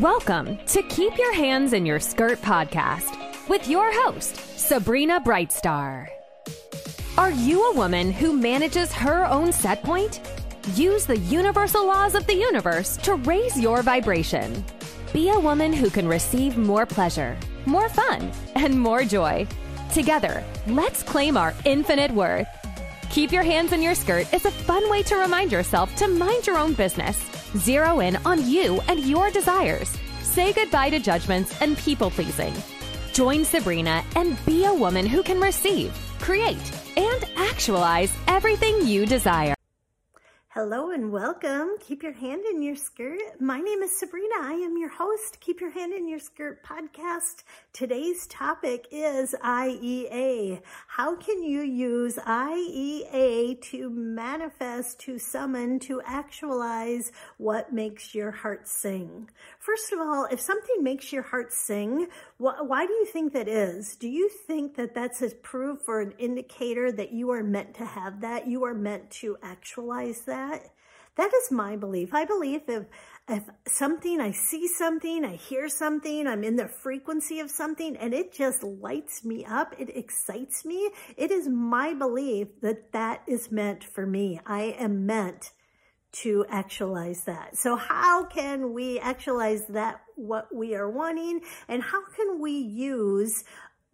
Welcome to Keep Your Hands in Your Skirt podcast with your host, Sabrina Brightstar. Are you a woman who manages her own set point? Use the universal laws of the universe to raise your vibration. Be a woman who can receive more pleasure, more fun, and more joy. Together, let's claim our infinite worth. Keep your hands in your skirt is a fun way to remind yourself to mind your own business Zero in on you and your desires. Say goodbye to judgments and people pleasing. Join Sabrina and be a woman who can receive, create, and actualize everything you desire. Hello and welcome. Keep your hand in your skirt. My name is Sabrina. I am your host. Keep your hand in your skirt podcast. Today's topic is IEA. How can you use IEA to manifest, to summon, to actualize what makes your heart sing? First of all, if something makes your heart sing, wh- why do you think that is? Do you think that that's a proof or an indicator that you are meant to have that? You are meant to actualize that? that. Is my belief. I believe if if something, I see something, I hear something, I'm in the frequency of something, and it just lights me up, it excites me, it is my belief that that is meant for me. I am meant to actualize that. So how can we actualize that, what we are wanting, and how can we use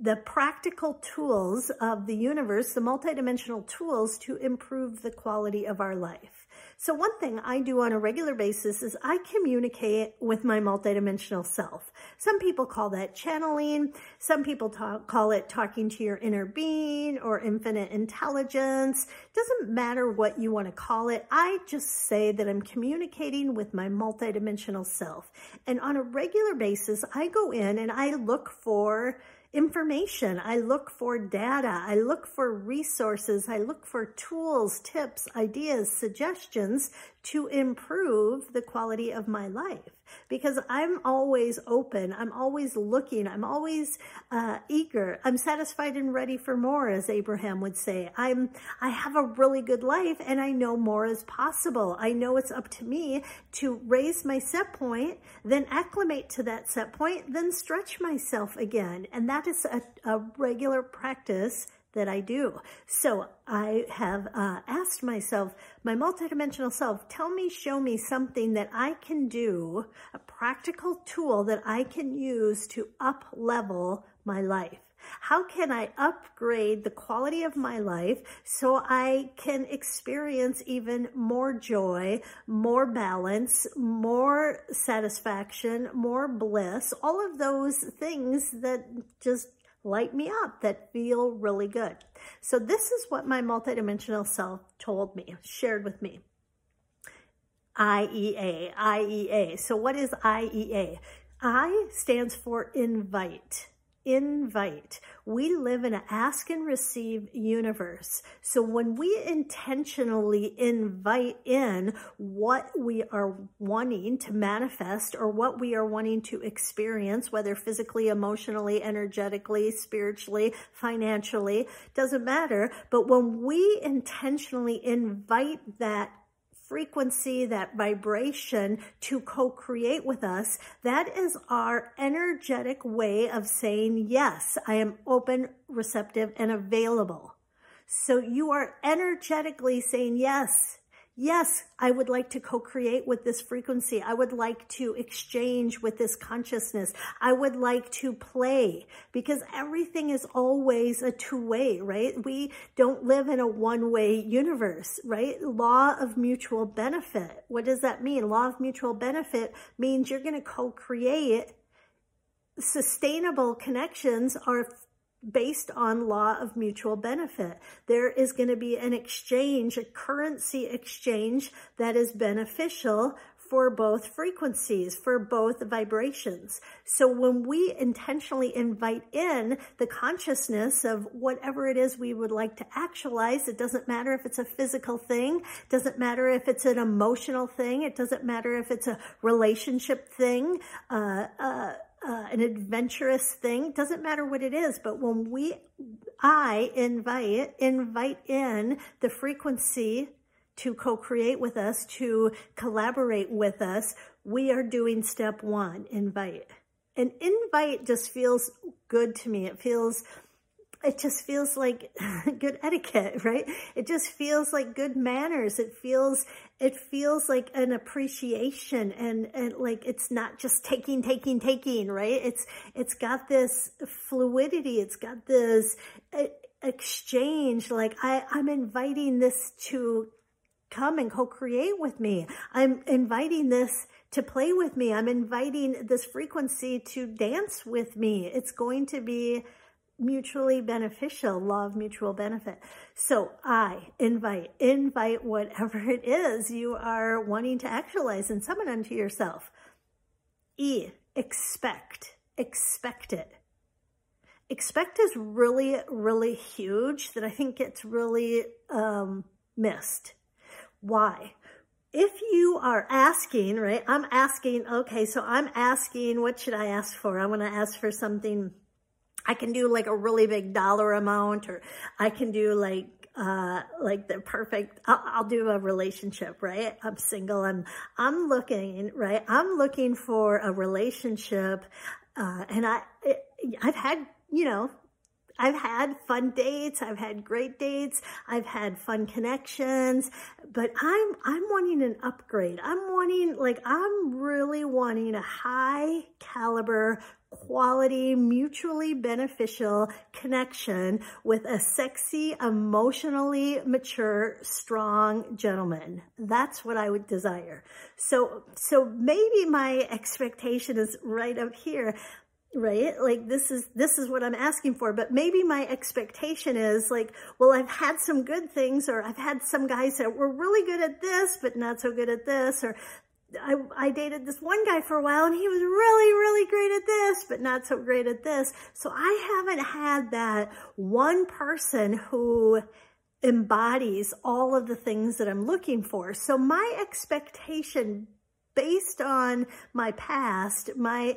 the practical tools of the universe, the multidimensional tools to improve the quality of our life. So one thing I do on a regular basis is I communicate with my multidimensional self. Some people call that channeling. Some people talk, call it talking to your inner being or infinite intelligence. Doesn't matter what you want to call it. I just say that I'm communicating with my multidimensional self. And on a regular basis, I go in and I look for information. I look for data. I look for resources. I look for tools, tips, ideas, suggestions to improve the quality of my life because I'm always open. I'm always looking. I'm always uh, eager. I'm satisfied and ready for more, as Abraham would say. I'm, I have a really good life and I know more is possible. I know it's up to me to raise my set point, then acclimate to that set point, then stretch myself again. And that is a, a regular practice that I do. So I have uh, asked myself, my multidimensional self, tell me, show me something that I can do, a practical tool that I can use to up level my life. How can I upgrade the quality of my life so I can experience even more joy, more balance, more satisfaction, more bliss, all of those things that just light me up, that feel really good. So this is what my multidimensional self told me, shared with me. IEA, IEA. So what is IEA? I stands for invite invite. We live in an ask and receive universe. So when we intentionally invite in what we are wanting to manifest or what we are wanting to experience, whether physically, emotionally, energetically, spiritually, financially, doesn't matter. But when we intentionally invite that frequency, that vibration to co-create with us, that is our energetic way of saying, yes, I am open, receptive, and available. So you are energetically saying, yes, Yes, I would like to co-create with this frequency. I would like to exchange with this consciousness. I would like to play because everything is always a two-way, right? We don't live in a one-way universe, right? Law of mutual benefit. What does that mean? Law of mutual benefit means you're going to co-create sustainable connections are based on law of mutual benefit. There is going to be an exchange, a currency exchange that is beneficial for both frequencies, for both vibrations. So when we intentionally invite in the consciousness of whatever it is we would like to actualize, it doesn't matter if it's a physical thing, doesn't matter if it's an emotional thing, it doesn't matter if it's a relationship thing, uh, uh, uh, an adventurous thing. Doesn't matter what it is, but when we, I invite, invite in the frequency to co-create with us, to collaborate with us, we are doing step one, invite. An invite just feels good to me. It feels it just feels like good etiquette, right? It just feels like good manners. It feels, it feels like an appreciation and, and like it's not just taking, taking, taking, right? It's, it's got this fluidity. It's got this exchange. Like I, I'm inviting this to come and co-create with me. I'm inviting this to play with me. I'm inviting this frequency to dance with me. It's going to be mutually beneficial, law of mutual benefit. So I invite, invite whatever it is you are wanting to actualize and summon unto yourself. E, expect, expect it. Expect is really, really huge that I think gets really um, missed. Why? If you are asking, right, I'm asking, okay, so I'm asking, what should I ask for? I want to ask for something I can do like a really big dollar amount or I can do like uh like the perfect I'll, I'll, do a relationship right i'm single i'm i'm looking right i'm looking for a relationship uh and i i've had you know I've had fun dates. I've had great dates. I've had fun connections, but I'm, I'm wanting an upgrade. I'm wanting, like, I'm really wanting a high caliber quality, mutually beneficial connection with a sexy, emotionally mature, strong gentleman. That's what I would desire. So, so maybe my expectation is right up here right like this is this is what i'm asking for but maybe my expectation is like well i've had some good things or i've had some guys that were really good at this but not so good at this or I, I dated this one guy for a while and he was really, really great at this, but not so great at this. So I haven't had that one person who embodies all of the things that I'm looking for. So my expectation based on my past, my,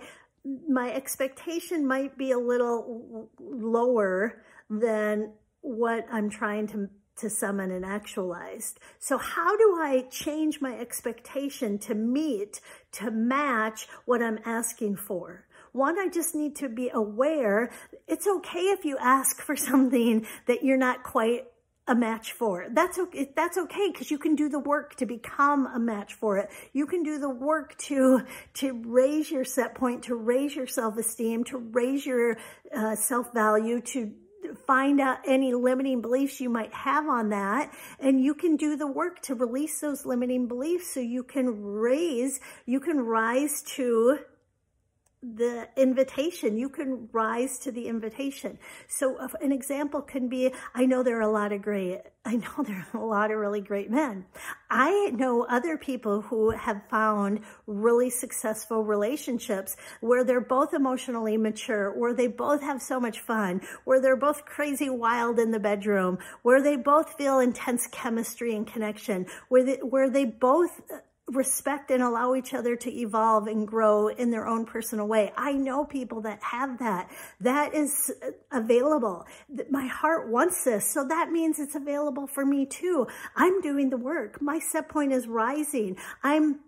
my expectation might be a little lower than what I'm trying to to summon and actualized. So how do I change my expectation to meet, to match what I'm asking for? One, I just need to be aware. It's okay if you ask for something that you're not quite a match for. That's okay. That's okay because you can do the work to become a match for it. You can do the work to to raise your set point, to raise your self esteem, to raise your uh, self value, to find out any limiting beliefs you might have on that. And you can do the work to release those limiting beliefs so you can raise, you can rise to the invitation. You can rise to the invitation. So an example can be, I know there are a lot of great, I know there are a lot of really great men. I know other people who have found really successful relationships where they're both emotionally mature, where they both have so much fun, where they're both crazy wild in the bedroom, where they both feel intense chemistry and connection, where they, where they both respect and allow each other to evolve and grow in their own personal way. I know people that have that. That is available. My heart wants this. So that means it's available for me too. I'm doing the work. My set point is rising. I'm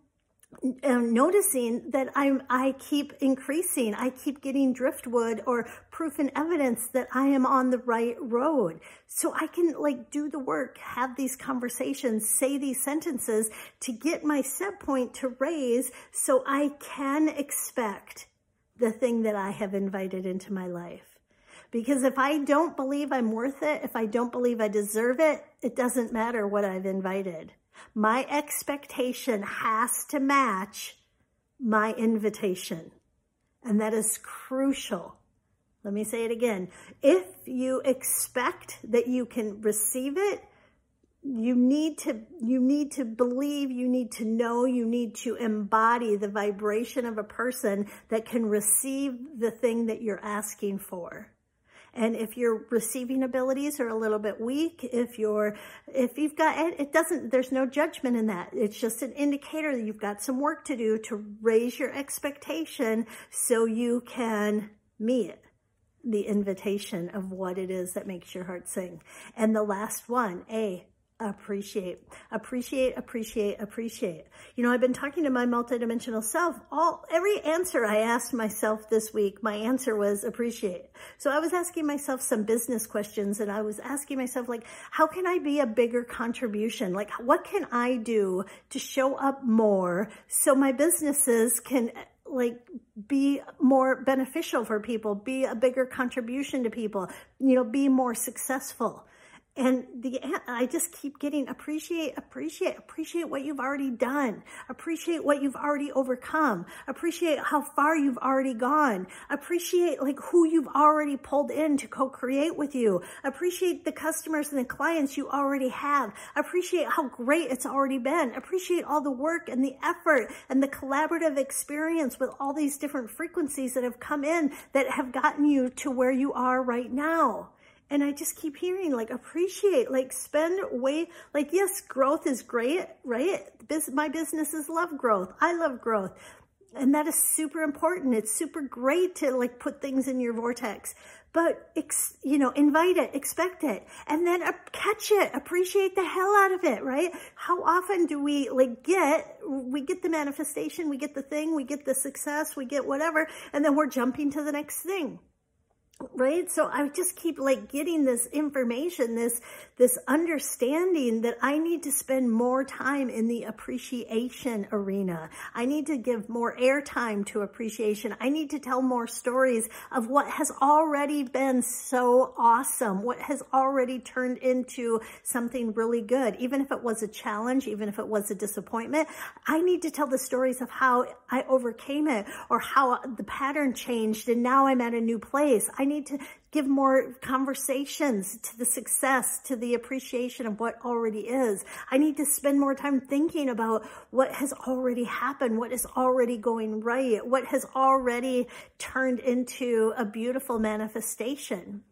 Um, noticing that I'm, I keep increasing. I keep getting driftwood or proof and evidence that I am on the right road. So I can like do the work, have these conversations, say these sentences to get my set point to raise so I can expect the thing that I have invited into my life. Because if I don't believe I'm worth it, if I don't believe I deserve it, it doesn't matter what I've invited. My expectation has to match my invitation. And that is crucial. Let me say it again. If you expect that you can receive it, you need to you need to believe you need to know you need to embody the vibration of a person that can receive the thing that you're asking for and if your receiving abilities are a little bit weak, if you're, if you've got, it doesn't, there's no judgment in that. It's just an indicator that you've got some work to do to raise your expectation so you can meet the invitation of what it is that makes your heart sing. And the last one, A, appreciate, appreciate, appreciate, appreciate. You know, I've been talking to my multidimensional self. All every answer I asked myself this week, my answer was appreciate. So I was asking myself some business questions, and I was asking myself like, how can I be a bigger contribution? Like, what can I do to show up more so my businesses can like be more beneficial for people, be a bigger contribution to people, you know, be more successful. And the, I just keep getting appreciate, appreciate, appreciate what you've already done. Appreciate what you've already overcome. Appreciate how far you've already gone. Appreciate like who you've already pulled in to co-create with you. Appreciate the customers and the clients you already have. Appreciate how great it's already been. Appreciate all the work and the effort and the collaborative experience with all these different frequencies that have come in that have gotten you to where you are right now. And I just keep hearing like appreciate, like spend way, like yes, growth is great, right? My businesses love growth. I love growth. And that is super important. It's super great to like put things in your vortex, but ex, you know, invite it, expect it, and then catch it, appreciate the hell out of it, right? How often do we like get, we get the manifestation, we get the thing, we get the success, we get whatever, and then we're jumping to the next thing right? So i just keep like getting this information this this understanding that i need to spend more time in the appreciation arena. I need to give more airtime to appreciation. I need to tell more stories of what has already been so awesome what has already turned into something really good. Even if it was a challenge even if it was a disappointment i need to tell the stories of how i overcame it or how the pattern changed and now i'm at a new place I need to give more conversations to the success, to the appreciation of what already is. I need to spend more time thinking about what has already happened, what is already going right, what has already turned into a beautiful manifestation.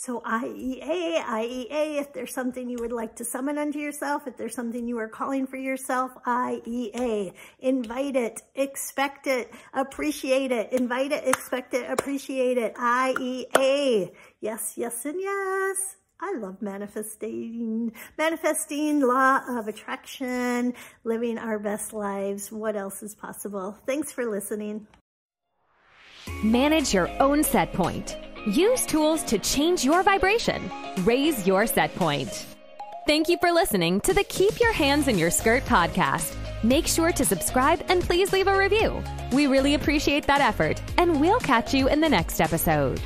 So IEA, IEA, if there's something you would like to summon unto yourself, if there's something you are calling for yourself, IEA. Invite it, expect it, appreciate it. Invite it, expect it, appreciate it. IEA. Yes, yes, and yes. I love manifesting, manifesting law of attraction, living our best lives. What else is possible? Thanks for listening. Manage your own set point. Use tools to change your vibration. Raise your set point. Thank you for listening to the Keep Your Hands in Your Skirt podcast. Make sure to subscribe and please leave a review. We really appreciate that effort, and we'll catch you in the next episode.